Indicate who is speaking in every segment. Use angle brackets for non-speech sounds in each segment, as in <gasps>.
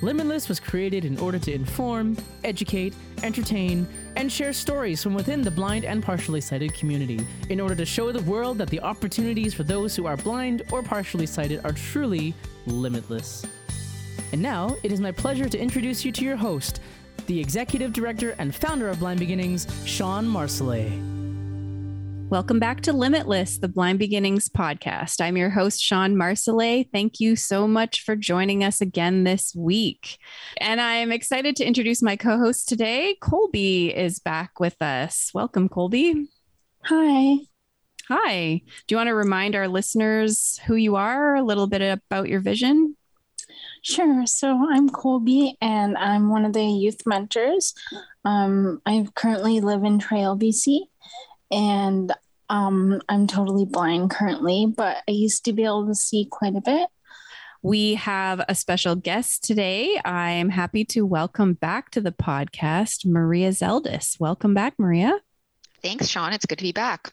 Speaker 1: Limitless was created in order to inform, educate, entertain, and share stories from within the blind and partially sighted community in order to show the world that the opportunities for those who are blind or partially sighted are truly limitless. And now, it is my pleasure to introduce you to your host, the executive director and founder of Blind Beginnings, Shawn Marsolais.
Speaker 2: Welcome back to Limitless, the Blind Beginnings podcast. I'm your host, Shawn Marsolais. Thank you so much for joining us again this week. And I'm excited to introduce my co host today. Colby is back with us. Welcome, Colby.
Speaker 3: Hi.
Speaker 2: Hi. Do you want to remind our listeners who you are, a little bit about your vision?
Speaker 3: Sure. So I'm Colby and I'm one of the youth mentors. Um, I currently live in Trail, BC and um, I'm totally blind currently, but I used to be able to see quite a bit.
Speaker 2: We have a special guest today. I am happy to welcome back to the podcast Maria Zeldis. Welcome back, Maria.
Speaker 4: Thanks, Shawn. It's good to be back.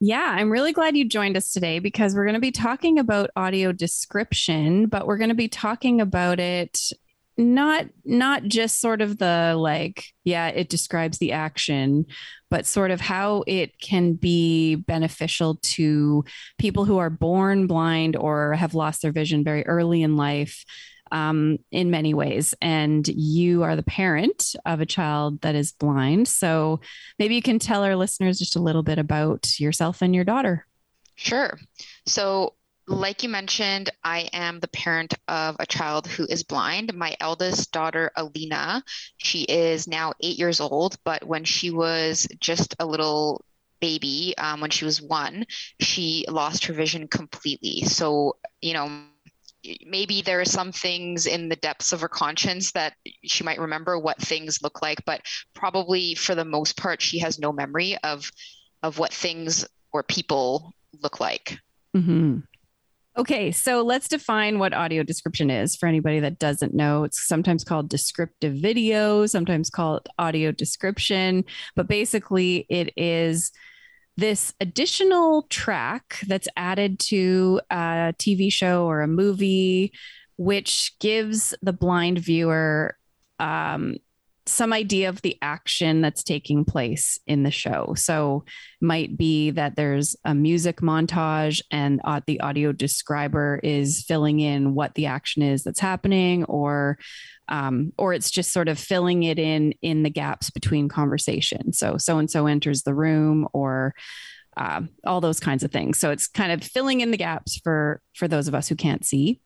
Speaker 2: Yeah, I'm really glad you joined us today because we're going to be talking about audio description, but we're going to be talking about it not not just sort of the like yeah it describes the action but sort of how it can be beneficial to people who are born blind or have lost their vision very early in life um, in many ways. And you are the parent of a child that is blind. So maybe you can tell our listeners just a little bit about yourself and your daughter.
Speaker 4: Sure. So like you mentioned, I am the parent of a child who is blind. My eldest daughter, Alina, she is now eight years old, but when she was just a little baby, um, when she was one, she lost her vision completely. So, you know, maybe there are some things in the depths of her conscience that she might remember what things look like, but probably for the most part, she has no memory of of what things or people look like.
Speaker 2: Mm-hmm. Okay, so let's define what audio description is for anybody that doesn't know. It's sometimes called descriptive video, sometimes called audio description, but basically it is this additional track that's added to a TV show or a movie, which gives the blind viewer um, some idea of the action that's taking place in the show. So, might be that there's a music montage and uh, the audio describer is filling in what the action is that's happening, or um, or it's just sort of filling it in in the gaps between conversation. So, so and so enters the room, or uh, all those kinds of things. So it's kind of filling in the gaps for for those of us who can't see.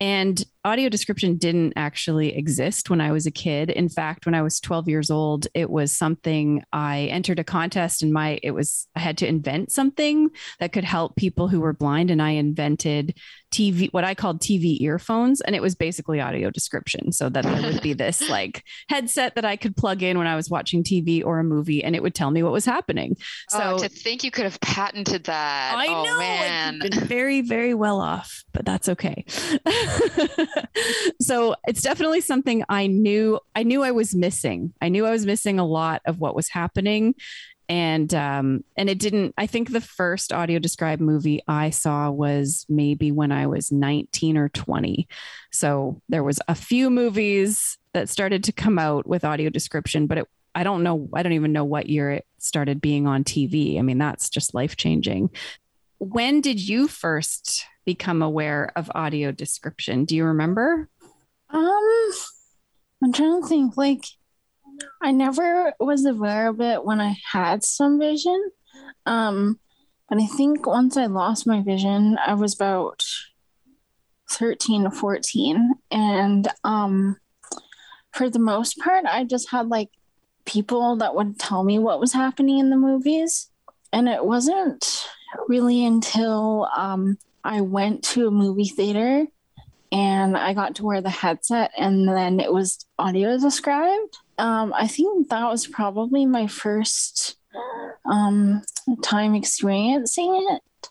Speaker 2: And audio description didn't actually exist when I was a kid. In fact, when I was 12 years old, it was something I entered a contest and my it was I had to invent something that could help people who were blind and I invented TV what I called TV earphones and it was basically audio description so that there would be this <laughs> like headset that I could plug in when I was watching TV or a movie and it would tell me what was happening.
Speaker 4: Oh, so oh, to think you could have patented that.
Speaker 2: I
Speaker 4: oh,
Speaker 2: know.
Speaker 4: Man.
Speaker 2: Been very very well off, but that's okay. <laughs> so it's definitely something I knew I knew I was missing. I knew I was missing a lot of what was happening. And um, and it didn't I think the first audio described movie I saw was maybe when I was 19 or 20. So there was a few movies that started to come out with audio description, but it I don't know I don't even know what year it started being on TV. I mean, that's just life changing. When did you first become aware of audio description? Do you remember?
Speaker 3: Um, I'm trying to think. Like, I never was aware of it when I had some vision. Um, but I think once I lost my vision, I was about 13 or 14. And um, for the most part, I just had like people that would tell me what was happening in the movies. And it wasn't really until um, I went to a movie theater and I got to wear the headset and then it was audio described. Um, I think that was probably my first um, time experiencing it.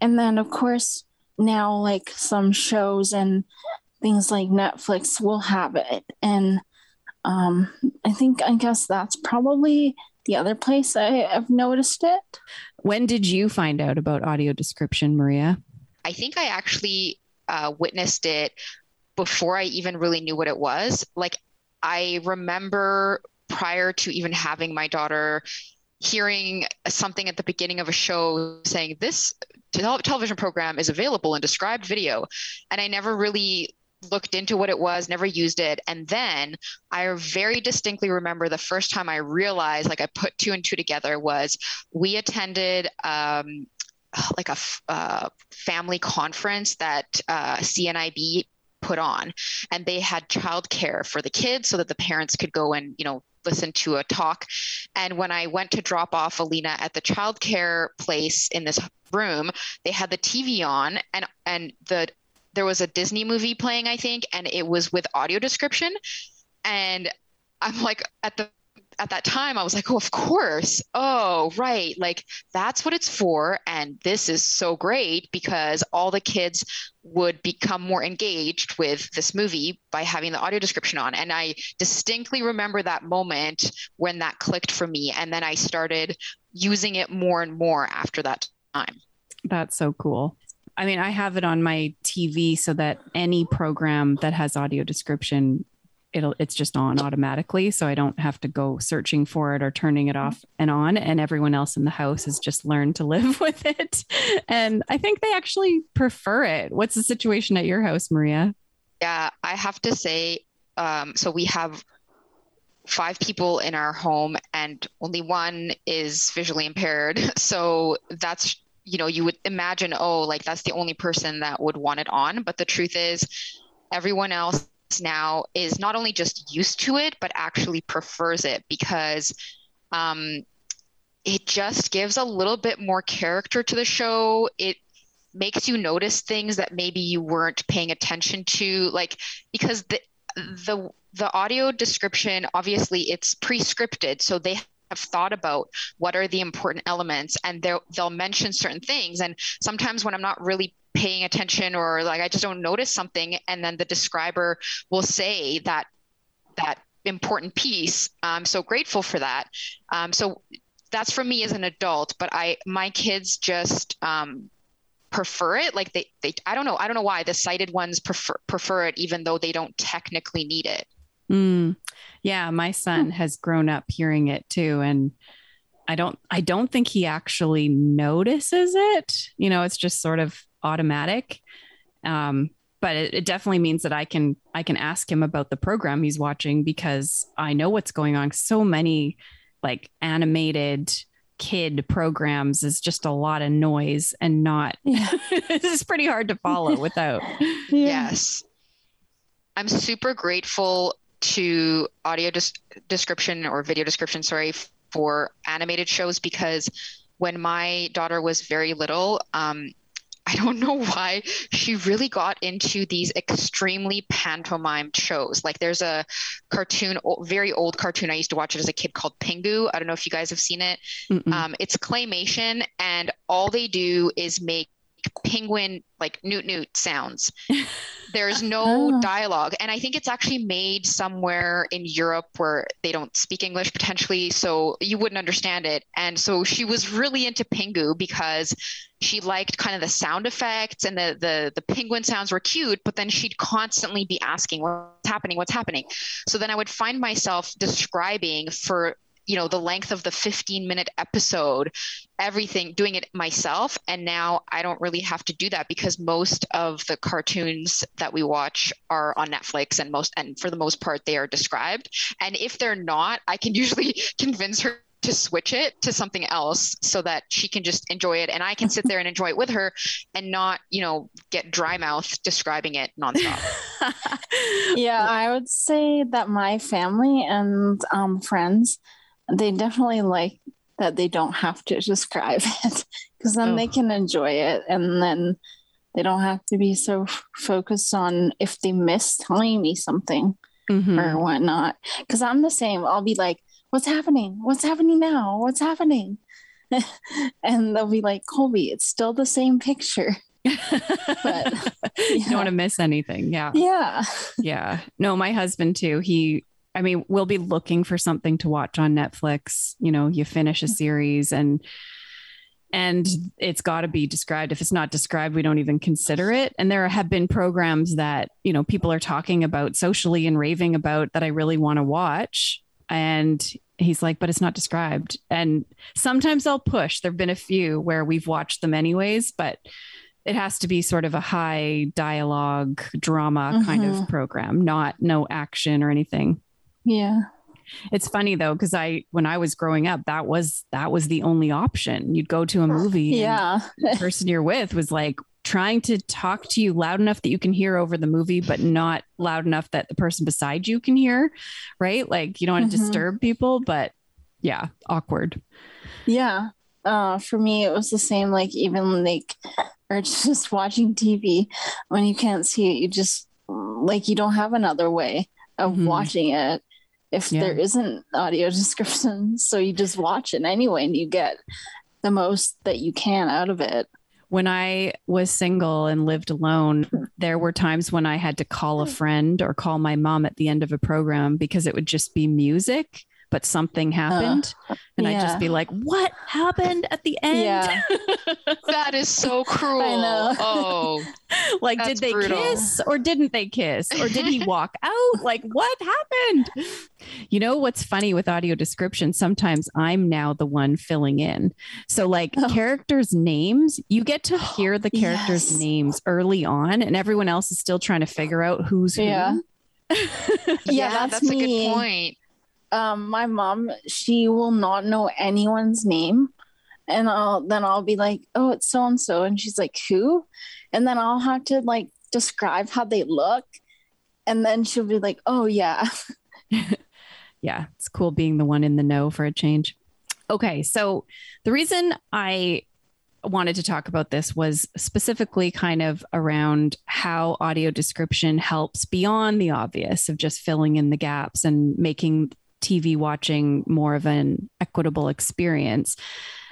Speaker 3: And then, of course, now like some shows and things like Netflix will have it. And um, I think, I guess that's probably the other place I, have noticed it.
Speaker 2: When did you find out about audio description, Maria?
Speaker 5: I think I actually uh, witnessed it before I even really knew what it was. Like, I remember prior to even having my daughter hearing something at the beginning of a show saying this television program is available in described video. And i never really looked into what it was never used it. And then i very distinctly remember the first time i realized like i put two and two together was we attended um, like a uh, family conference that uh, cnib put on. And they had childcare for the kids so that the parents could go and you know listen to a talk. And when i went to drop off alina at the childcare place in this room they had the tv on and and the there was a disney movie playing i think and it was with audio description. And i'm like at the at that time I was like, oh, of course. Oh, right. Like that's what it's for. And this is so great because all the kids would become more engaged with this movie by having the audio description on. And I distinctly remember that moment when that clicked for me. And then I started using it more and more after that time.
Speaker 2: That's so cool. I mean, I have it on my TV so that any program that has audio description it'll it's just on automatically. So i don't have to go searching for it or turning it off and on. And everyone else in the house has just learned to live <laughs> with it. And i think they actually prefer it. What's the situation at your house maria?
Speaker 5: Yeah i have to say um, so we have five people in our home and only one is visually impaired. <laughs> So that's you know you would imagine oh like that's the only person that would want it on. But the truth is everyone else now is not only just used to it, but actually prefers it because um, it just gives a little bit more character to the show. It makes you notice things that maybe you weren't paying attention to, like because the the the audio description obviously it's pre-scripted, so they have thought about what are the important elements and they'll they'll mention certain things and sometimes when i'm not really paying attention or like I just don't notice something and then the describer will say that that important piece. I'm so grateful for that. Um, so that's for me as an adult, but I my kids just um, prefer it. Like they they I don't know I don't know why the sighted ones prefer prefer it even though they don't technically need it.
Speaker 2: Mm. Yeah, my son has grown up hearing it too, and I don't I don't think he actually notices it. You know, it's just sort of automatic. Um, but it, it, definitely means that I can I can ask him about the program he's watching because I know what's going on. So many like animated kid programs is just a lot of noise and not <laughs> yeah. it's pretty hard to follow without. <laughs>
Speaker 5: Yeah. Yes. I'm super grateful to audio des- description or video description, sorry, for animated shows because when my daughter was very little, um, I don't <laughs> know why she really got into these extremely pantomimed shows. Like there's a cartoon, very old cartoon I used to watch it as a kid called Pingu. I don't know if you guys have seen it. Um, it's claymation, and all they do is make penguin like newt newt sounds. <laughs> There's no oh. dialogue. And I think it's actually made somewhere in Europe where they don't speak English potentially. So you wouldn't understand it. And so she was really into Pingu because she liked kind of the sound effects and the the the penguin sounds were cute, but then she'd constantly be asking what's happening, what's happening. So then I would find myself describing for you know the length of the 15 minute episode everything doing it myself and now i don't really have to do that because most of the cartoons that we watch are on netflix and most and for the most part they are described and if they're not i can <laughs> usually convince her to switch it to something else so that she can just enjoy it and I can sit there and enjoy it with her and not, you know, get dry mouth describing it nonstop. <laughs>
Speaker 3: yeah, I would say that my family and um, friends they definitely like that they don't have to describe <laughs> it because then oh. they can enjoy it and then they don't have to be so f- focused on if they miss telling me something mm-hmm. or whatnot. Because I'm the same. I'll be like, what's happening? What's happening now? What's happening? <laughs> and they'll be like, Colby, it's still the same picture. But, <laughs>
Speaker 2: you don't want to miss anything. Yeah.
Speaker 3: Yeah.
Speaker 2: Yeah. No, my husband too. He, I mean, we'll be looking for something to watch on Netflix. You know, you finish a series and, and it's got to be described. If it's not described, we don't even consider it. And there have been programs that, you know, people are talking about socially and raving about that I really want to watch. And he's like, but it's not described. And sometimes I'll push. There have been a few where we've watched them anyways, but it has to be sort of a high dialogue drama kind of
Speaker 3: Mhm.
Speaker 2: program, not no action or anything.
Speaker 3: Yeah.
Speaker 2: It's funny though, because I when I was growing up, that was that was the only option. You'd go to a movie and
Speaker 3: Yeah.
Speaker 2: the person you're with was like trying to talk to you loud enough that you can hear over the movie, but not loud enough that the person beside you can hear. Right. Like you don't want to
Speaker 3: Mhm.
Speaker 2: disturb people, but yeah, awkward.
Speaker 3: Yeah. Uh, for me, it was the same. Like even like, or <laughs> just watching TV when you can't see it, you just like you don't have another way of
Speaker 2: Mhm.
Speaker 3: watching it if
Speaker 2: Yeah.
Speaker 3: there isn't audio <laughs> description. So you just watch it anyway, and you get the most that you can out of it.
Speaker 2: When I was single and lived alone, hmm. there were times when I had to call a hmm. friend or call my mom at the end of a program because it would just be music, but something happened. Uh, and I'd just be like, What happened at the end?
Speaker 3: Yeah. <laughs>
Speaker 5: That is so cruel.
Speaker 3: know.
Speaker 5: Oh, <laughs>
Speaker 2: like, did they
Speaker 5: brutal.
Speaker 2: kiss or didn't they kiss? Or did he walk <laughs> out? Like, what happened? You know what's funny with audio description? Sometimes I'm now the one filling in. So, like,
Speaker 3: Oh.
Speaker 2: characters' names, you get to <gasps> hear the characters'
Speaker 3: Yes.
Speaker 2: names early on, and everyone else is still trying to figure out who's who.
Speaker 3: Yeah.
Speaker 5: yeah,
Speaker 3: that's
Speaker 5: that's, a good point.
Speaker 3: Um my mom she will not know anyone's name. And I'll then I'll be like oh it's so and so and she's like who? And then I'll have to like describe how they look. And then she'll be like oh yeah. <laughs>
Speaker 2: Yeah, it's cool being the one in the know for a change. Okay, so the reason I wanted to talk about this was specifically kind of around how audio description helps beyond the obvious of just filling in the gaps and making TV watching more of an equitable experience.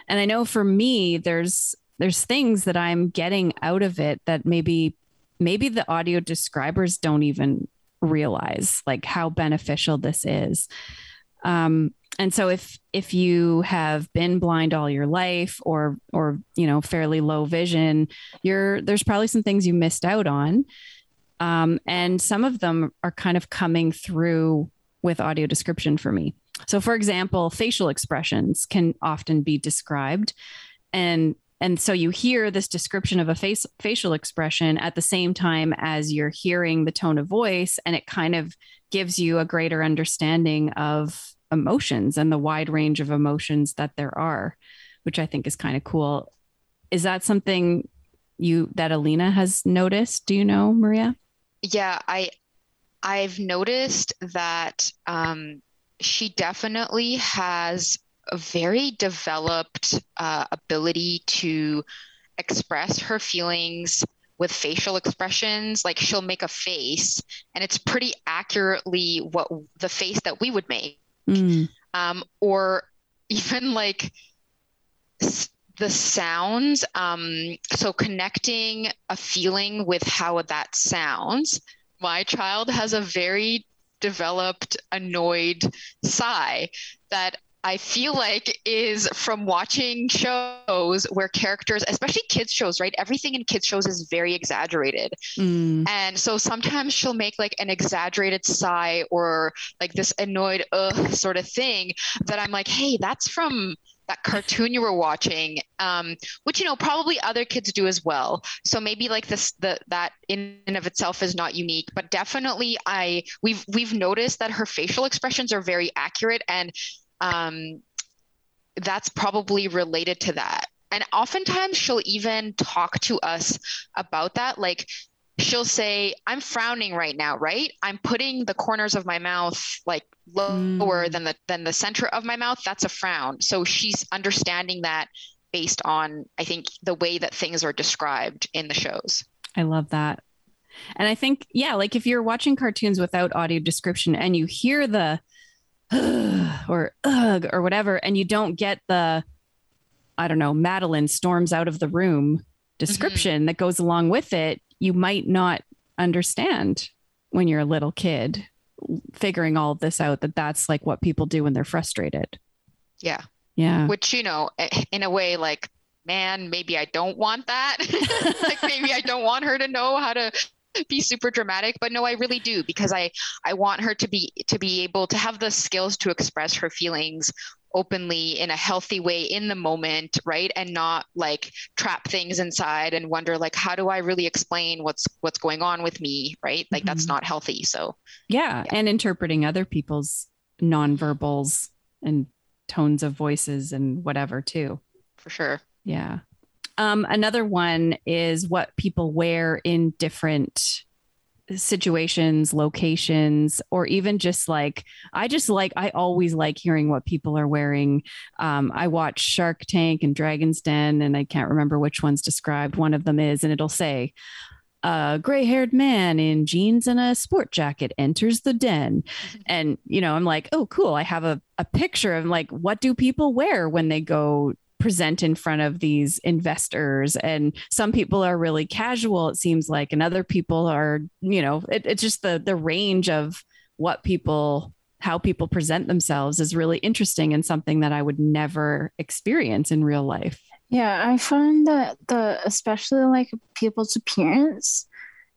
Speaker 2: And I know for me there's there's things that I'm getting out of it that maybe maybe the audio describers don't even realize like how beneficial this is. Um, and so if if you have been blind all your life or or you know fairly low vision, you're there's probably some things you missed out on. Um, and some of them are kind of coming through with audio description for me. So for example, facial expressions can often be described. And and so you hear this description of a face facial expression at the same time as you're hearing the tone of voice and it kind of gives you a greater understanding of emotions and the wide range of emotions that there are which i think is kind of cool. Is that something you that alina has noticed? Do you know maria?
Speaker 5: Yeah, I I've noticed that um, she definitely has a very developed uh, ability to express her feelings with facial expressions. Like she'll make a face, and it's pretty accurately what the face that we would make
Speaker 2: Mm,
Speaker 5: um, or <laughs> even like s- the sounds. Um, so connecting a feeling with how that sounds. My child has a very developed annoyed sigh that I feel like is from watching shows where characters, especially kids shows, right? Everything in kids shows is very exaggerated.
Speaker 2: mm,
Speaker 5: And so sometimes she'll make like an exaggerated sigh or like this annoyed ugh sort of thing that I'm like, hey, that's from that cartoon you were watching, um, which you know probably other kids do as well. So maybe like this, the that in and of itself is not unique, but definitely I we've we've noticed that her facial expressions are very accurate, and um, that's probably related to that. And oftentimes she'll even talk to us about that, like she'll say, I'm frowning right now, right? I'm putting the corners of my mouth like lower
Speaker 2: Mm.
Speaker 5: than the than the center of my mouth. That's a frown. So she's understanding that based on I think the way that things are described in the shows.
Speaker 2: i love that and i think yeah like if you're watching cartoons without audio description and you hear the <sighs> or ugh or whatever and you don't get the i don't know madeline storms out of the room description that goes along with it, you might not understand when you're a little kid figuring all of this out that that's like what people do when they're frustrated.
Speaker 5: Yeah.
Speaker 2: Yeah.
Speaker 5: Which, you know, eh, in a way, like, man, maybe I don't want that. <laughs> like, maybe I don't want her to know how to be super dramatic but no i really do because i i want her to be to be able to have the skills to express her feelings openly in a healthy way in the moment right? And not like trap things inside and wonder like how do i really explain what's what's going on with me right? Like mm-hmm. that's not healthy. So
Speaker 2: yeah, yeah. and interpreting other people's nonverbals and tones of voices and whatever too.
Speaker 5: For sure.
Speaker 2: Yeah. Um, another one is what people wear in different situations, locations, or even just like I just like I always like hearing what people are wearing. Um, I watch Shark Tank and Dragon's Den, and I can't remember which one's described. One of them is, and it'll say. A gray haired man in jeans and a sport jacket enters the den. Mm-hmm. And, you know, I'm like, oh, cool. I have a, a picture of like, what do people wear when they go present in front of these investors. And some people are really casual it seems like and other people are you know it, it's just the the range of what people how people present themselves is really interesting and something that i would never experience in real life.
Speaker 3: Yeah i find that the especially like people's appearance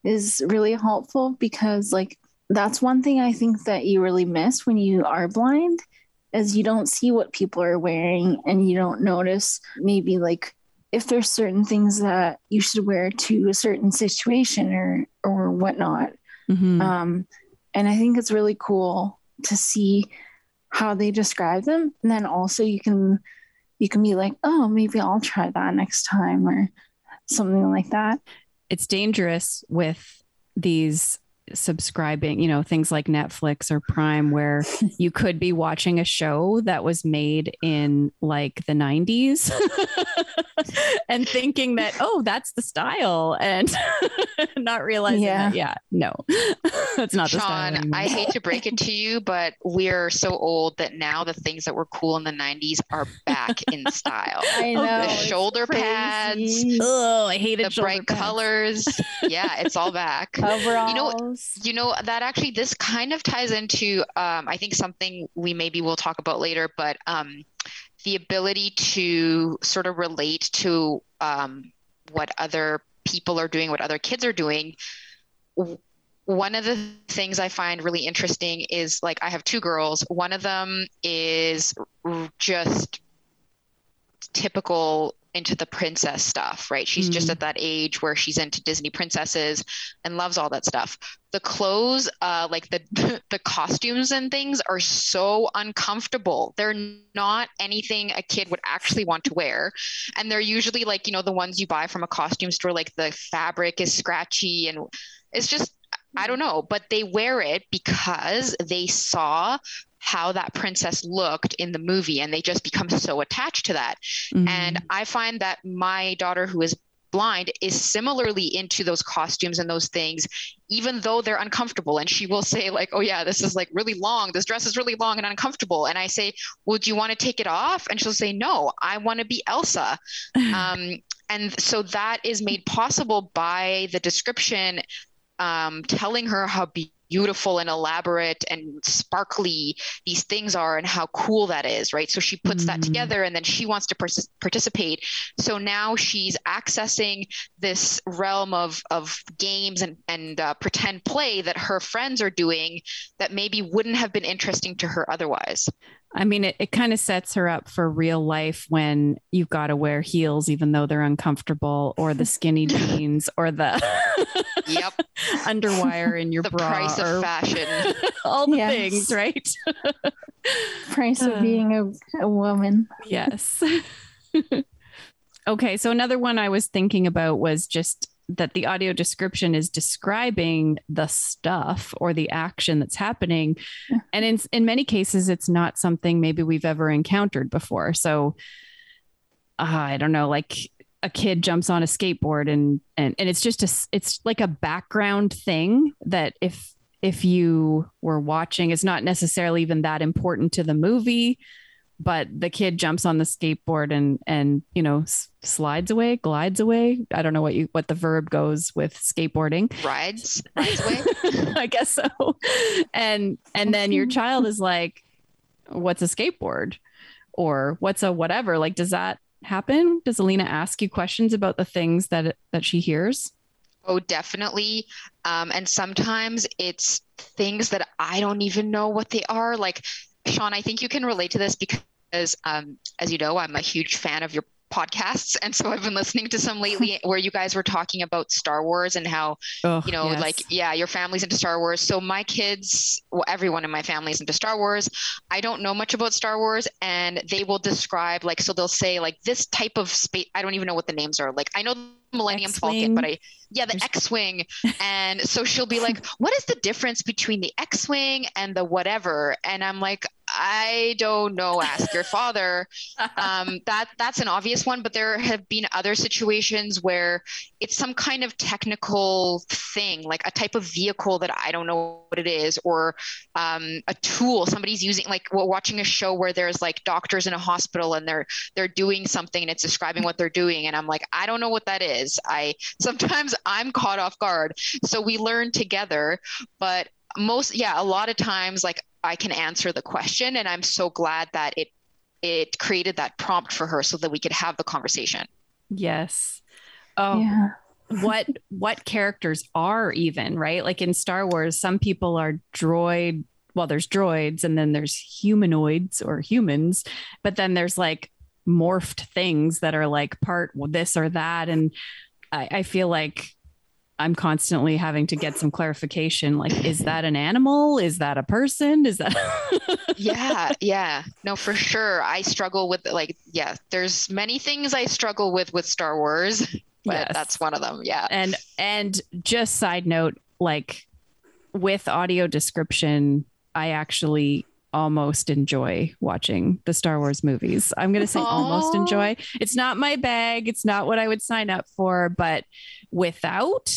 Speaker 3: is really helpful because like that's one thing i think that you really miss when you are blind as you don't see what people are wearing and you don't notice maybe like if there's certain things that you should wear to a certain situation or or whatnot. Mm-hmm. um, and i think it's really cool to see how they describe them. And then also you can you can be like oh maybe i'll try that next time or something like that.
Speaker 2: It's dangerous with these subscribing, you know, things like Netflix or Prime, where <laughs> you could be watching a show that was made in like the 90s <laughs> and thinking that, oh, that's the style, and <laughs> not realizing yeah. that, yeah, no, that's not
Speaker 5: Shawn,
Speaker 2: the style.
Speaker 5: I hate to break it to you, but we're so old that now the things that were cool in the 90s are back in style.
Speaker 3: I oh, know.
Speaker 5: The shoulder pads.
Speaker 2: Oh, I hated
Speaker 5: the bright
Speaker 2: pads.
Speaker 5: colors. yeah, it's all back.
Speaker 3: Overalls.
Speaker 5: You know, you know that actually this kind of ties into um, I think something we maybe will talk about later, but um, the ability to sort of relate to um, what other people are doing, what other kids are doing. One of the things I find really interesting is like I have two girls. One of them is just typical into the princess stuff, right? She's mm. just at that age where she's into Disney princesses and loves all that stuff. The clothes, uh, like the <laughs> the costumes and things, are so uncomfortable. They're not anything a kid would actually want to wear, and they're usually like you know the ones you buy from a costume store. Like the fabric is scratchy and it's just I don't know, but they wear it because they saw how that princess looked in the movie and they just become so attached to that. Mm-hmm. And I find that my daughter, who is blind, is similarly into those costumes and those things, even though they're uncomfortable. And she will say, like, oh, yeah, this is like really long. This dress is really long and uncomfortable. And I say, well, do you want to take it off? And she'll say, no, I want to be Elsa. <laughs> um, and so that is made possible by the description um, telling her how beautiful and elaborate and sparkly these things are and how cool that is right? So she puts mm. that together and then she wants to pers- participate. So now she's accessing this realm of of games and and uh, pretend play that her friends are doing that maybe wouldn't have been interesting to her otherwise
Speaker 2: I mean, it, it kind of sets her up for real life when you've got to wear heels, even though they're uncomfortable, or the skinny <laughs> jeans, or the
Speaker 5: yep <laughs>
Speaker 2: underwire in your
Speaker 5: the
Speaker 2: bra,
Speaker 5: price of fashion, <laughs>
Speaker 2: all the yes. things, right?
Speaker 3: price of uh, being a, a woman.
Speaker 2: Yes. okay, so another one I was thinking about was just that the audio description is describing the stuff or the action that's happening. And in in many cases it's not something maybe we've ever encountered before. So uh, i don't know like a kid jumps on a skateboard and and and it's just a it's like a background thing that if if you were watching it's not necessarily even that important to the movie but the kid jumps on the skateboard and and you know s- slides away glides away. I don't know what you what the verb goes with skateboarding.
Speaker 4: Rides, <laughs> rides away.
Speaker 2: i guess so. And and then your child is like what's a skateboard? or what's a whatever? Like does that happen? Does alina ask you questions about the things that that she hears?
Speaker 4: Oh, definitely. Um, and sometimes it's things that I don't even know what they are. Like, Shawn, I think you can relate to this because, um, as you know, I'm a huge fan of your podcasts. And so I've been listening to some lately <laughs> where you guys were talking about Star Wars and how,
Speaker 2: oh
Speaker 4: you know,
Speaker 2: yes.
Speaker 4: like, yeah, your family's into Star Wars. So my kids, well, everyone in my family is into Star Wars. I don't know much about Star Wars. And they will describe, like, so they'll say, like, this type of space, I don't even know what the names are. Like, I know the Millennium Falcon, but I, yeah, the X-wing. <laughs> And so she'll be like, "What is the difference between the X-wing and the whatever?" And I'm like, "I don't know. Ask your father." <laughs> Um, that that's an obvious one, but there have been other situations where it's some kind of technical thing, like a type of vehicle that I don't know what it is, or um, a tool somebody's using. Like we're watching a show where there's like doctors in a hospital and they're they're doing something and it's describing what they're doing, and I'm like, I don't know what that is. I <laughs> sometimes I'm caught off guard. So we learn together, but most yeah, a lot of times like I can answer the question and I'm so glad that it it created that prompt for her so that we could have the conversation.
Speaker 2: yes oh
Speaker 3: Yeah.
Speaker 2: what what characters are even right like in star wars some people are droid well there's droids and then there's humanoids or humans but then there's like morphed things that are like part this or that and i, I feel like i'm constantly having to get some clarification like is that an animal is that a person is that <laughs>
Speaker 4: yeah, yeah. No, for sure. I struggle with like yeah, there's many things I struggle with with Star Wars, but
Speaker 2: Yes.
Speaker 4: that's one of them. Yeah.
Speaker 2: and and just side note like with audio description i actually almost enjoy watching the star wars movies i'm going to say almost enjoy it's not my bag it's not what i would sign up for but without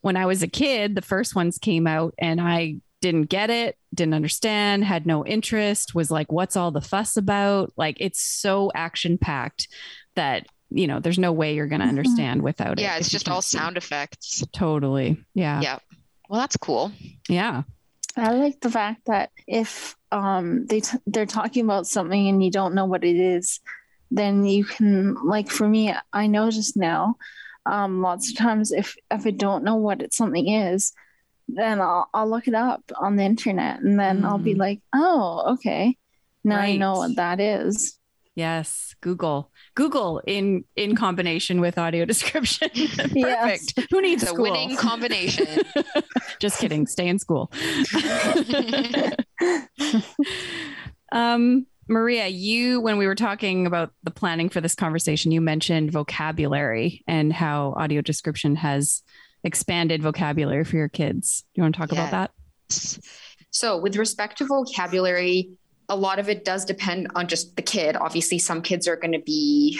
Speaker 2: when i was a kid the first ones came out and i didn't get it didn't understand had no interest was like what's all the fuss about like it's so action packed that you know there's no way you're going to
Speaker 3: Mhm.
Speaker 2: understand without it
Speaker 4: yeah, it's just all sound effects.
Speaker 2: Totally. Yeah.
Speaker 4: Yeah. Well, that's cool.
Speaker 2: Yeah.
Speaker 3: I like the fact that if um they t- they're talking about something and you don't know what it is, then you can like for me, I know just now, um lots of times if if I don't know what it, something is, then I'll I'll look it up on the internet and then I'll be
Speaker 2: Mm.
Speaker 3: like, oh okay, now I know what that is.
Speaker 2: Yes. Google. Google in in combination with audio <laughs> description. <laughs> Perfect. Who needs
Speaker 4: It's a
Speaker 2: school?
Speaker 4: winning combination. <laughs>
Speaker 2: Just kidding. Stay in school. um, Maria, you when we were talking about the planning for this conversation, you mentioned vocabulary and how audio description has expanded vocabulary for your kids. Do you want to talk
Speaker 5: Yeah.
Speaker 2: about that?
Speaker 5: So, with respect to vocabulary, a lot of it does depend on just the kid. Obviously, some kids are going to be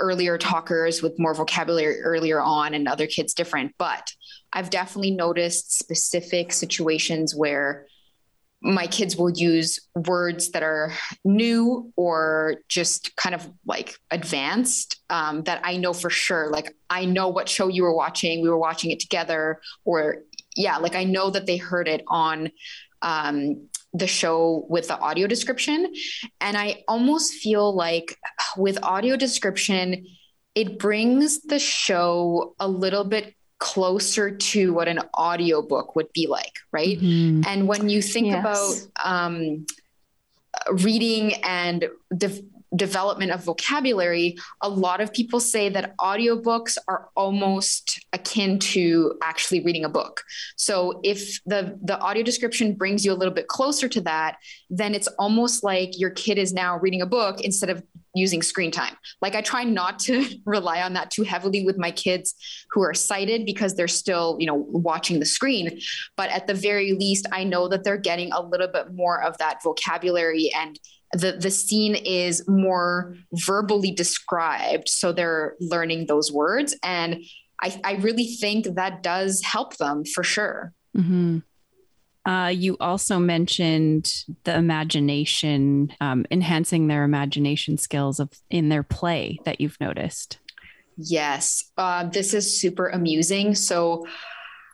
Speaker 5: earlier talkers with more vocabulary earlier on, and other kids different. But I've definitely noticed specific situations where my kids will use words that are new or just kind of like advanced um, that I know for sure. Like, I know what show you were watching, we were watching it together, or yeah, like I know that they heard it on um, the show with the audio description. And I almost feel like with audio description, it brings the show a little bit closer to what an audiobook would be like, right?
Speaker 2: Mhm.
Speaker 5: And when you think
Speaker 3: Yes.
Speaker 5: about um, reading and de- development of vocabulary, a lot of people say that audiobooks are almost akin to actually reading a book. So if the the audio description brings you a little bit closer to that, then it's almost like your kid is now reading a book instead of using screen time. Like I try not to <laughs> rely on that too heavily with my kids who are sighted because they're still, you know, watching the screen, but at the very least I know that they're getting a little bit more of that vocabulary and the the scene is more verbally described so they're learning those words and I, I really think that does help them for sure
Speaker 2: Mhm. Uh, you also mentioned the imagination, um, enhancing their imagination skills of in their play that you've noticed.
Speaker 5: Yes, uh, this is super amusing. So,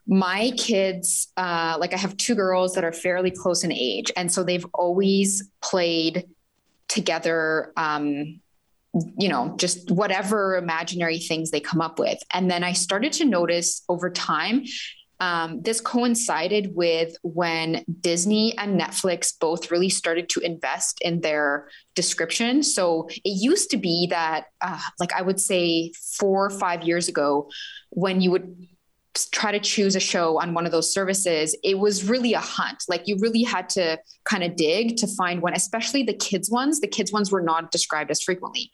Speaker 5: my kids, uh, like I have two girls that are fairly close in age, and so they've always played together. Um, you know, just whatever imaginary things they come up with. And then I started to notice over time um, this coincided with when Disney and Netflix both really started to invest in their description. So it used to be that, uh, like I would say, four or five years ago, when you would try to choose a show on one of those services, it was really a hunt. Like you really had to kind of dig to find one, especially the kids ones. The kids ones were not described as frequently.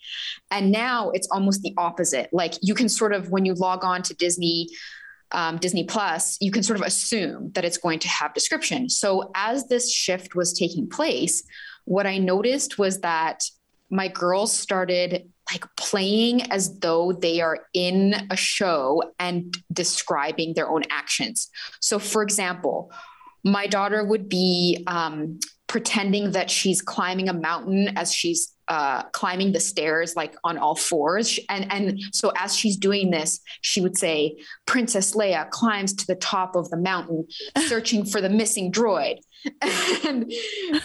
Speaker 5: And now it's almost the opposite. Like you can sort of, when you log on to Disney, um, Disney Plus, you can sort of assume that it's going to have description. So as this shift was taking place, what I noticed was that my girls started like playing as though they are in a show and describing their own actions. So, for example, my daughter would be um, pretending that she's climbing a mountain as she's uh, climbing the stairs like on all fours. And and so as she's doing this she would say princess leia climbs to the top of the mountain <laughs> searching for the missing droid. <laughs> And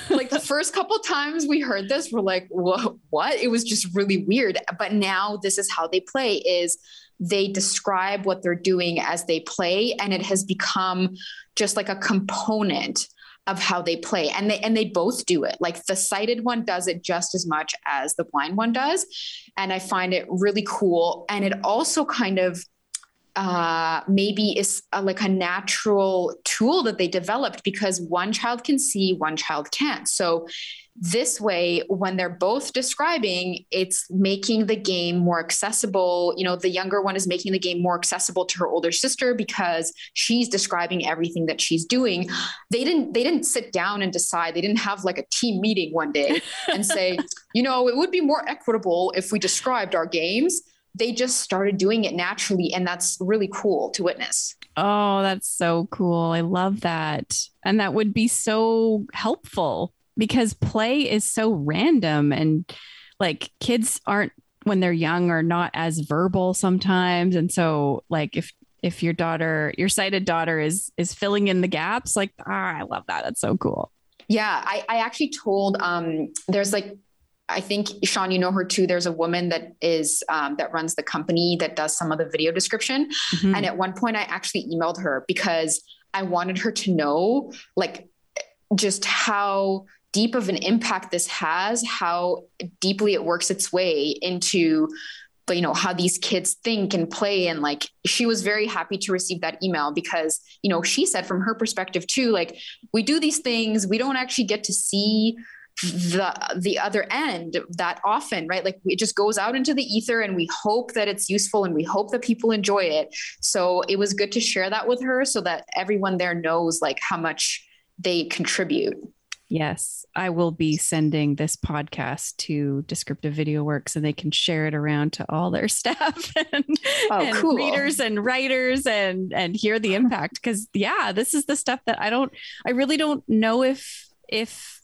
Speaker 5: like the first couple times we heard this we're like what what? It was just really weird. But now this is how they play is they describe what they're doing as they play and it has become just like a component of how they play and they and they both do it. Like the sighted one does it just as much as the blind one does and i find it really cool. And it also kind of uh, maybe is a, like a natural tool that they developed because one child can see one child can't. So this way when they're both describing it's making the game more accessible. You know the younger one is making the game more accessible to her older sister because she's describing everything that she's doing. They didn't they didn't sit down and decide. They didn't have like a team meeting one day and <laughs> say you know it would be more equitable if we described our games. They just started doing it naturally and that's really cool to witness.
Speaker 2: Oh that's so cool. I love that. And that would be so helpful because play is so random and like kids aren't when they're young are not as verbal sometimes and so like if if your daughter your sighted daughter is is filling in the gaps like ah, i love that that's so cool
Speaker 5: yeah i i actually told um there's like I think Shawn, you know her too. There's a woman that is um, that runs the company that does some of the video description. Mm-hmm. And at one point, I actually emailed her because I wanted her to know, like, just how deep of an impact this has, how deeply it works its way into but you know how these kids think and play. And like she was very happy to receive that email because you know she said from her perspective too like we do these things. We don't actually get to see the the other end that often right? Like it just goes out into the ether and we hope that it's useful and we hope that people enjoy it. So it was good to share that with her so that everyone there knows like how much they contribute
Speaker 2: Yes, I will be sending this podcast to Descriptive Video Works so they can share it around to all their <laughs> staff and, oh, and cool. readers and writers and and hear the impact because yeah, this is the stuff that I don't I really don't know if if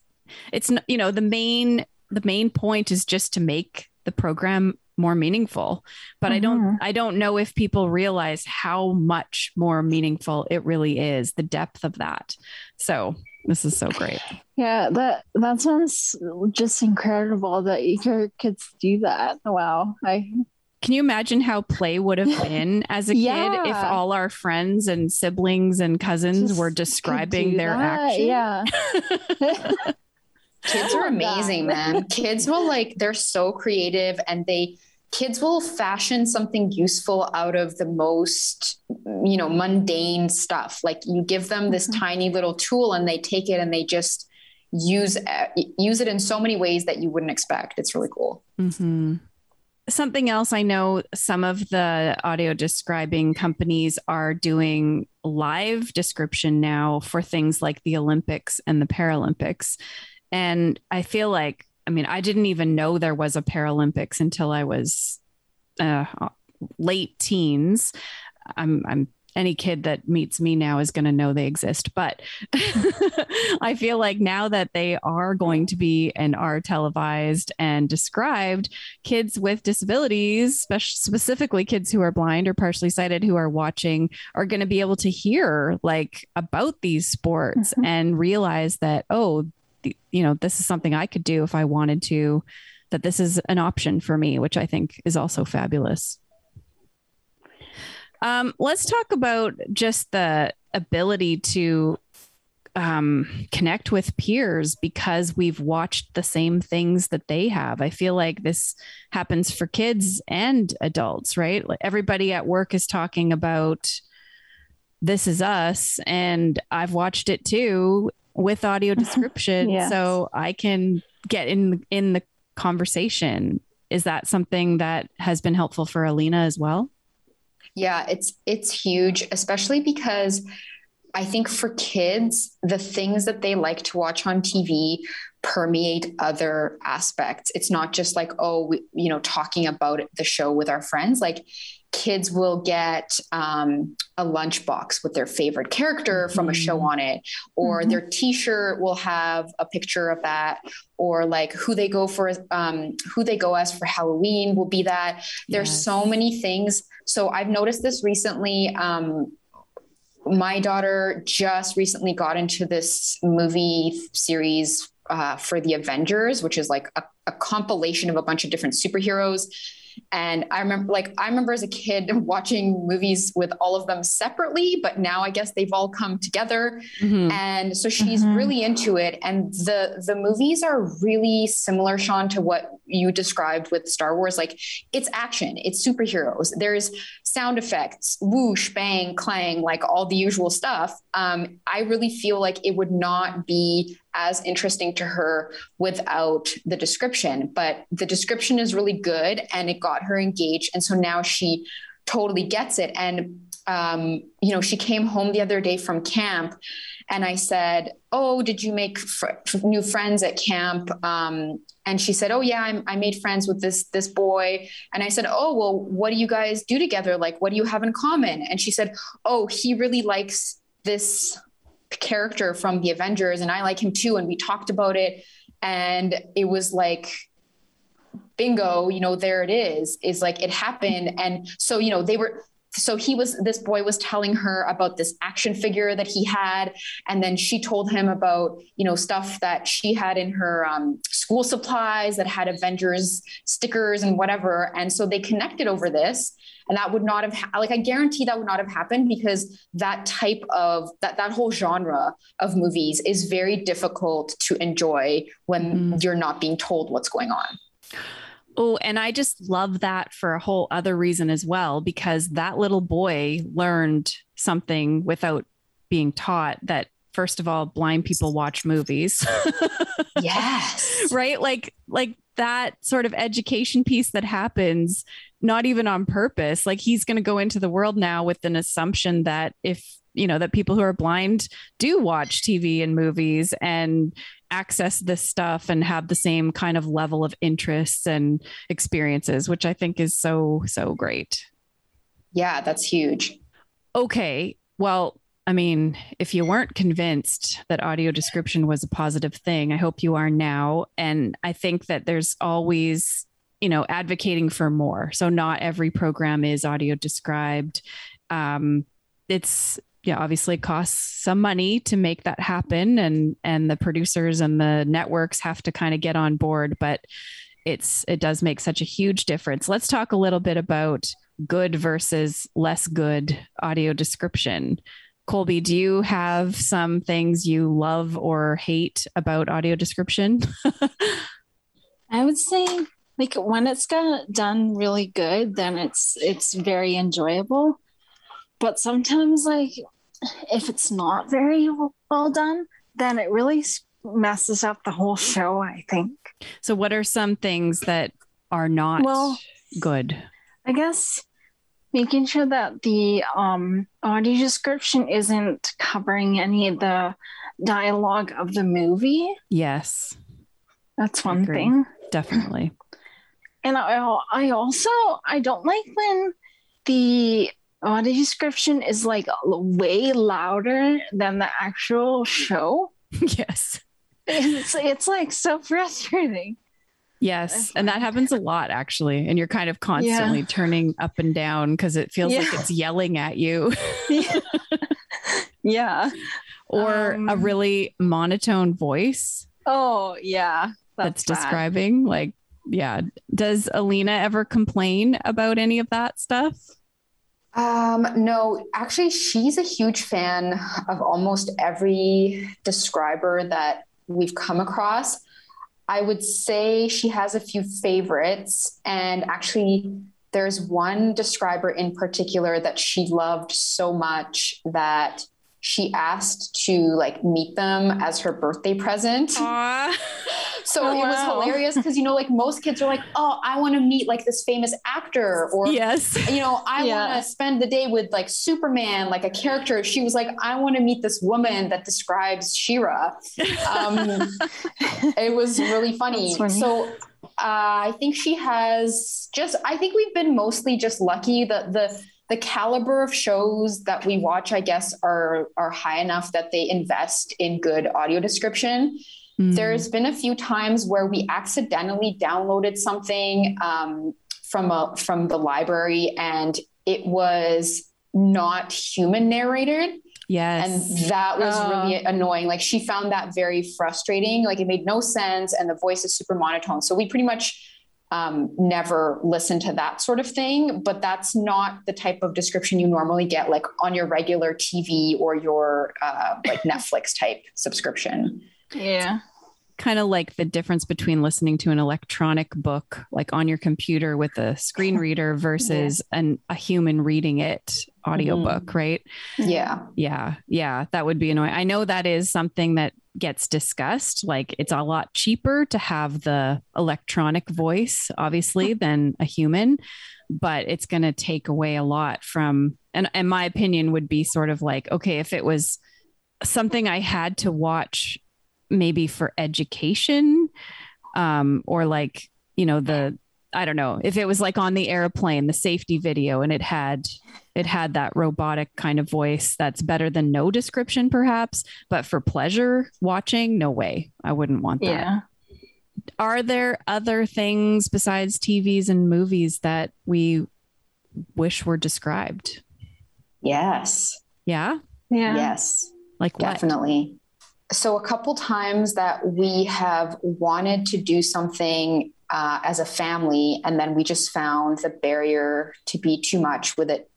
Speaker 2: it's you know the main the main point is just to make the program more meaningful but mm-hmm. i don't mm-hmm. i don't know if people realize how much more meaningful it really is the depth of that so this is so great.
Speaker 3: Yeah, that that sounds just incredible that your kids do that. Wow. I
Speaker 2: can you imagine how play would have been <laughs> as a yeah. kid if all our friends and siblings and cousins just were describing their actions?
Speaker 3: Yeah. <laughs>
Speaker 5: kids are <laughs> amazing, man. Kids will like they're so creative and they kids will fashion something useful out of the most you know mundane stuff like you give them this mm-hmm. tiny little tool and they take it and they just use use it in so many ways that you wouldn't expect it's really cool
Speaker 2: mm-hmm. something else i know some of the audio describing companies are doing live description now for things like the olympics and the paralympics and i feel like I mean, I didn't even know there was a Paralympics until I was uh, late teens. I'm I'm any kid that meets me now is going to know they exist. But <laughs> I feel like now that they are going to be and are televised and described, kids with disabilities, specifically kids who are blind or partially sighted who are watching, are going to be able to hear like about these sports mm-hmm. and realize that, oh, you know, this is something I could do if I wanted to, that this is an option for me, which I think is also fabulous. Um, let's talk about just the ability to um, connect with peers because we've watched the same things that they have. I feel like this happens for kids and adults, right? Like everybody at work is talking about This Is Us, and I've watched it too with audio <laughs> description, yes. so I can get in in the conversation. Is that something that has been helpful for Alina as well?
Speaker 5: Yeah, it's it's huge, especially because I think for kids, the things that they like to watch on TV permeate other aspects. It's not just like, oh, we, you know, talking about the show with our friends. Like kids will get um, a lunchbox with their favorite character from a show mm-hmm. on it, or mm-hmm. their T-shirt will have a picture of that, or like who they go for, um, who they go as for Halloween will be that. There's yes. so many things. So I've noticed this recently. Um, my daughter just recently got into this movie series uh, for the Avengers, which is like a, a compilation of a bunch of different superheroes and I remember, like, I remember as a kid <laughs> watching movies with all of them separately, but now I guess they've all come together. Mm-hmm. And so she's mm-hmm. really into it. And the the movies are really similar, Shawn, to what you described with Star Wars. Like, it's action, it's superheroes. There's sound effects, whoosh, bang, clang, like all the usual stuff. Um, I really feel like it would not be as interesting to her without the description. But the description is really good and it got her engaged. And so now she totally gets it. And, um, you know, she came home the other day from camp and I said, Oh, did you make fr- new friends at camp? Um, and she said, Oh, yeah, I'm, i made friends with this, this boy. And I said, Oh, well, what do you guys do together? Like, what do you have in common? And she said, Oh, he really likes this character from the Avengers and I like him too. And we talked about it. And it was like, bingo, you know, there it is, is like it happened. And so, you know, they were, so he was this boy was telling her about this action figure that he had. And then she told him about you know stuff that she had in her um, school supplies that had avengers stickers and whatever. And so they connected over this. And that would not have ha- like i guarantee that would not have happened because that type of that that whole genre of movies is very difficult to enjoy when mm. you're not being told what's going on
Speaker 2: Oh, and I just love that for a whole other reason as well, because that little boy learned something without being taught that first of all, blind people watch movies. <laughs>
Speaker 5: yes.
Speaker 2: Right? Like like that sort of education piece that happens not even on purpose. Like he's going to go into the world now with an assumption that if you know that people who are blind do watch TV and movies and access this stuff and have the same kind of level of interests and experiences which I think is so so great.
Speaker 5: Yeah, that's huge.
Speaker 2: Okay. Well, I mean, if you weren't convinced that audio description was a positive thing, I hope you are now. And I think that there's always, you know, advocating for more. So not every program is audio described. Um, it's yeah, obviously it costs some money to make that happen, and and the producers and the networks have to kind of get on board. But it's it does make such a huge difference. Let's talk a little bit about good versus less good audio description. Colby, do you have some things you love or hate about audio description? <laughs>
Speaker 3: I would say like when it's got done really good, then it's it's very enjoyable. But sometimes like if it's not very well done, then it really messes up the whole show, I think.
Speaker 2: So what are some things that are not well, good?
Speaker 3: I guess making sure that the um, audio description isn't covering any of the dialogue of the movie.
Speaker 2: Yes.
Speaker 3: That's one thing.
Speaker 2: Definitely.
Speaker 3: And I, I also I don't like when the audio description is like way louder than the actual show. <laughs>
Speaker 2: yes.
Speaker 3: It's it's like so frustrating.
Speaker 2: Yes. And that happens a lot actually. And you're kind of constantly
Speaker 3: Yeah.
Speaker 2: turning up and down because it feels like it's yelling at you <laughs> <laughs>
Speaker 3: yeah.
Speaker 2: or a
Speaker 3: Um,
Speaker 2: really monotone voice
Speaker 3: Oh yeah.
Speaker 2: that's,
Speaker 3: bad.
Speaker 2: describing. Like, yeah. Does Alina ever complain about any of that stuff?
Speaker 5: Um, no, actually, she's a huge fan of almost every describer that we've come across. I would say she has a few favorites, and actually, there's one describer in particular that she loved so much that she asked to like meet them as her birthday present. So
Speaker 3: Oh,
Speaker 5: it was
Speaker 3: wow.
Speaker 5: hilarious because you know, like most kids are like, "Oh, I want to meet like this famous actor," or
Speaker 2: yes.
Speaker 5: you know, I
Speaker 3: Yeah.
Speaker 5: want to spend the day with like Superman, like a character. She was like, I want to meet this woman that describes She-Ra. Um, <laughs> it was really funny.
Speaker 3: Funny.
Speaker 5: So uh, I think she has just. I think we've been mostly just lucky. The the the caliber of shows that we watch, I guess, are are high enough that they invest in good audio description.
Speaker 2: Mm.
Speaker 5: There's been a few times where we accidentally downloaded something um, from a from the library, and it was not human narrated,
Speaker 2: yes.
Speaker 5: and that was
Speaker 3: Oh.
Speaker 5: really annoying. Like she found that very frustrating. Like it made no sense, and the voice is super monotone. So we pretty much um, never listen to that sort of thing. But that's not the type of description you normally get, like on your regular TV or your uh, like Netflix type subscription.
Speaker 3: Yeah.
Speaker 2: kind of like the difference between listening to an electronic book like on your computer with a screen <laughs> reader versus an a human reading it audiobook right
Speaker 5: Yeah.
Speaker 2: yeah yeah that would be annoying i know that is something that gets discussed like it's a lot cheaper to have the electronic voice obviously than a human but it's going to take away a lot from and, and my opinion would be sort of like okay if it was something i had to watch maybe for education um or like you know the i don't know if it was like on the airplane the safety video and it had it had that robotic kind of voice that's better than no description perhaps but for pleasure watching no way i wouldn't want that
Speaker 3: Yeah.
Speaker 2: are there other things besides TVs and movies that we wish were described?
Speaker 5: Yes.
Speaker 2: Yeah.
Speaker 3: Yeah.
Speaker 5: Yes.
Speaker 2: Like what?
Speaker 5: Definitely. So, a couple times that we have wanted to do something uh, as a family, and then we just found the barrier to be too much with it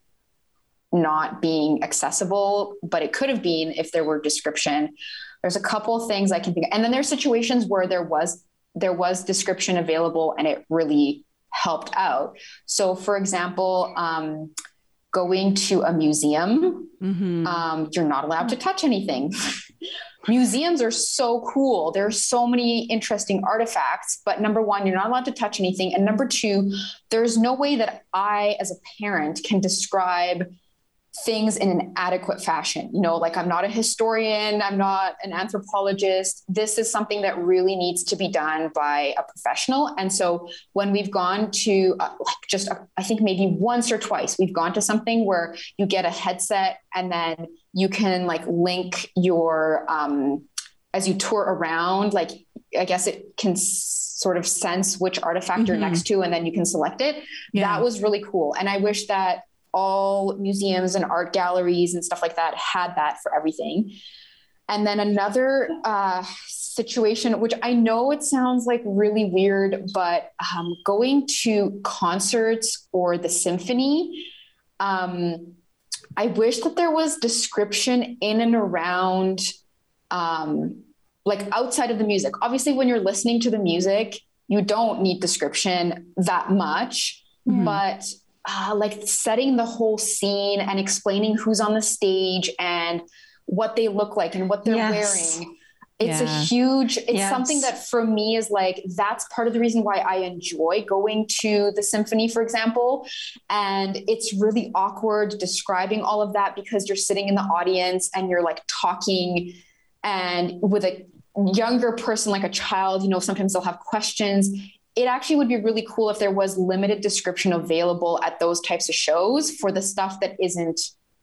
Speaker 5: not being accessible, but it could have been if there were description. There's a couple things I can think, and then there's situations where there was there was description available, and it really helped out. So, for example, um, going to a museum
Speaker 2: Mhm.
Speaker 5: um, you're not allowed to touch anything. <laughs> Museums are so cool. There are so many interesting artifacts, but number one, you're not allowed to touch anything. And number two, there's no way that I, as a parent, can describe things in an adequate fashion. You know, like I'm not a historian, I'm not an anthropologist. This is something that really needs to be done by a professional. And so when we've gone to uh, like just, uh, I think maybe once or twice, we've gone to something where you get a headset and then you can like link your, um, as you tour around, like I guess it can sort of sense which artifact you're
Speaker 2: Mhm.
Speaker 5: next to and then you can select it.
Speaker 2: Yeah.
Speaker 5: That was really cool. And I wish that all museums and art galleries and stuff like that had that for everything. And then another uh, situation, which I know it sounds like really weird, but um, going to concerts or the symphony, um, I wish that there was description in and around, um, like outside of the music. Obviously, when you're listening to the music, you don't need description that much,
Speaker 2: Mhm.
Speaker 5: but uh, like setting the whole scene and explaining who's on the stage and what they look like and what they're
Speaker 3: Yes.
Speaker 5: wearing. It's a huge, it's
Speaker 3: Yes.
Speaker 5: something that for me is like, that's part of the reason why I enjoy going to the symphony, for example. And it's really awkward describing all of that because you're sitting in the audience and you're like talking and with a younger person, like a child, you know, sometimes they'll have questions. it actually would be really cool if there was limited description available at those types of shows for the stuff that isn't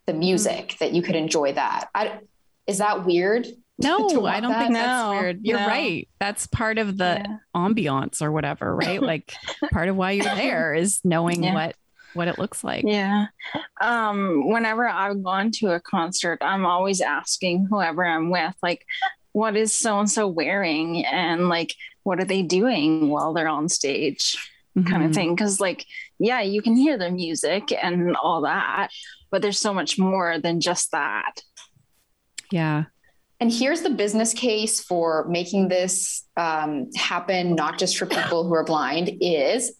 Speaker 5: the music mm. that you could enjoy that. I, is that weird? <laughs>
Speaker 2: No, I don't that? think that's weird. You're no. right. That's part of the yeah. ambiance or whatever, <laughs> right? like part of why you're there is knowing yeah. what what it looks like.
Speaker 3: Yeah. Um, whenever I've gone to a concert, I'm always asking whoever I'm with, like, what is so and so wearing? And like, what are they doing while they're on stage? Mm-hmm. Kind of thing. Cause, like, yeah, you can hear the music and all that, but there's so much more than just that.
Speaker 2: Yeah.
Speaker 5: And here's the business case for making this um, happen, not just for people who are blind, is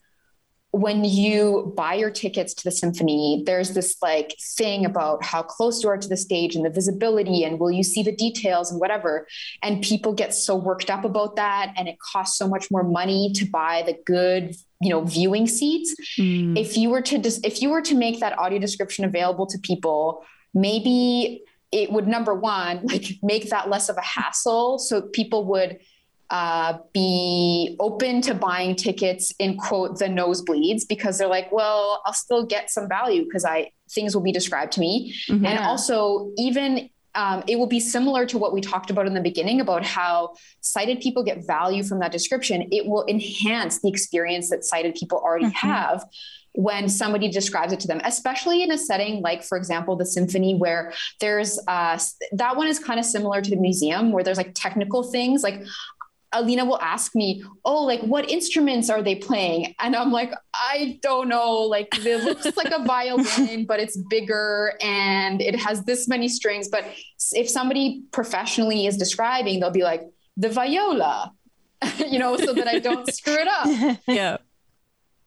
Speaker 5: when you buy your tickets to the symphony, there's this like thing about how close you are to the stage and the visibility and will you see the details and whatever. And people get so worked up about that. And it costs so much more money to buy the good, you know, viewing seats. Mm. If you were to just, if you were to make that audio description available to people, maybe it would number one like make that less of a hassle. So people would uh, be open to buying tickets in quote the nosebleeds because they're like well i'll still get some value because i things will be described to me. Mm-hmm. and also even um, it will be similar to what we talked about in the beginning about how sighted people get value from that description. It will enhance the experience that sighted people already mm-hmm. have when somebody describes it to them, especially in a setting like, for example, the symphony, where there's uh, that one is kind of similar to the museum, where there's like technical things. Like Alina will ask me, "Oh, like what instruments are they playing?" And I'm like, "I don't know. Like it looks <laughs> like a violin, but it's bigger and it has this many strings." But if somebody professionally is describing, they'll be like, "The viola," <laughs> you know, so that I don't screw it up. <laughs>
Speaker 2: Yeah.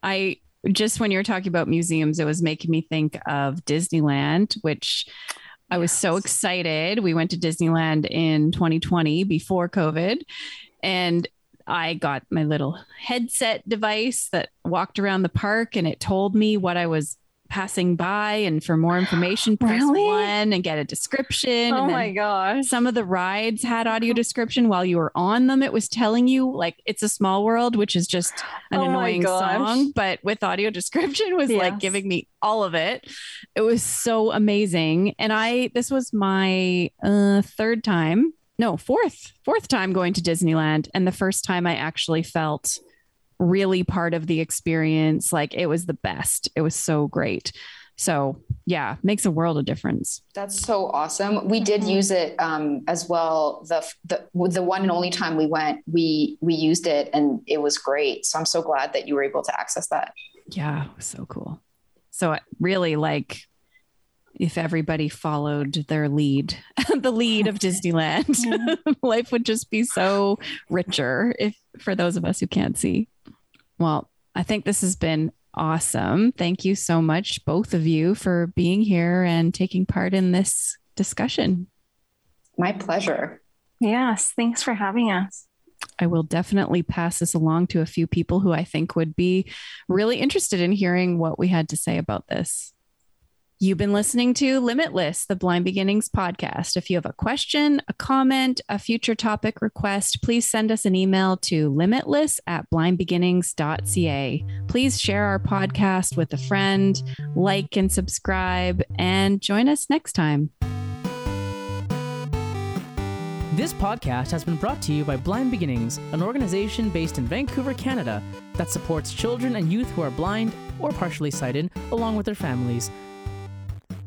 Speaker 2: I just when you were talking about museums, it was making me think of Disneyland, which I was so excited. We went to Disneyland in 2020 before COVID and I got my little headset device that walked around the park and it told me what I was passing by and for more information <gasps> press really? one and get a description.
Speaker 3: Oh my gosh.
Speaker 2: some of the rides had audio description while you were on them. It was telling you like it's a small world which is just an oh annoying song but with audio <laughs> description was yes. like giving me all of it. It was so amazing. And i this was my uh, third time no fourth fourth time going to disneyland. And the first time i actually felt really part of the experience. Like it was the best. It was so great. So yeah makes a world of difference.
Speaker 5: That's so awesome. We did mm-hmm. use it um, as well. The, the the one and only time we went we we used it and it was great. So i'm so glad that you were able to access that.
Speaker 2: Yeah so cool. So really like if everybody followed their lead, <laughs> the lead of Disneyland, <laughs> <laughs> life would just be so richer if for those of us who can't see. Well, I think this has been awesome. Thank you so much, both of you, for being here and taking part in this discussion.
Speaker 5: My pleasure.
Speaker 3: Yes. Thanks for having us.
Speaker 2: I will definitely pass this along to a few people who I think would be really interested in hearing what we had to say about this. You've been listening to Limitless, the Blind Beginnings podcast. If you have a question, a comment, a future topic request, please send us an email to limitless at blindbeginnings.ca. Please share our podcast with a friend, like and subscribe, and join us next time.
Speaker 1: This podcast has been brought to you by Blind Beginnings, an organization based in Vancouver, Canada, that supports children and youth who are blind or partially sighted, along with their families.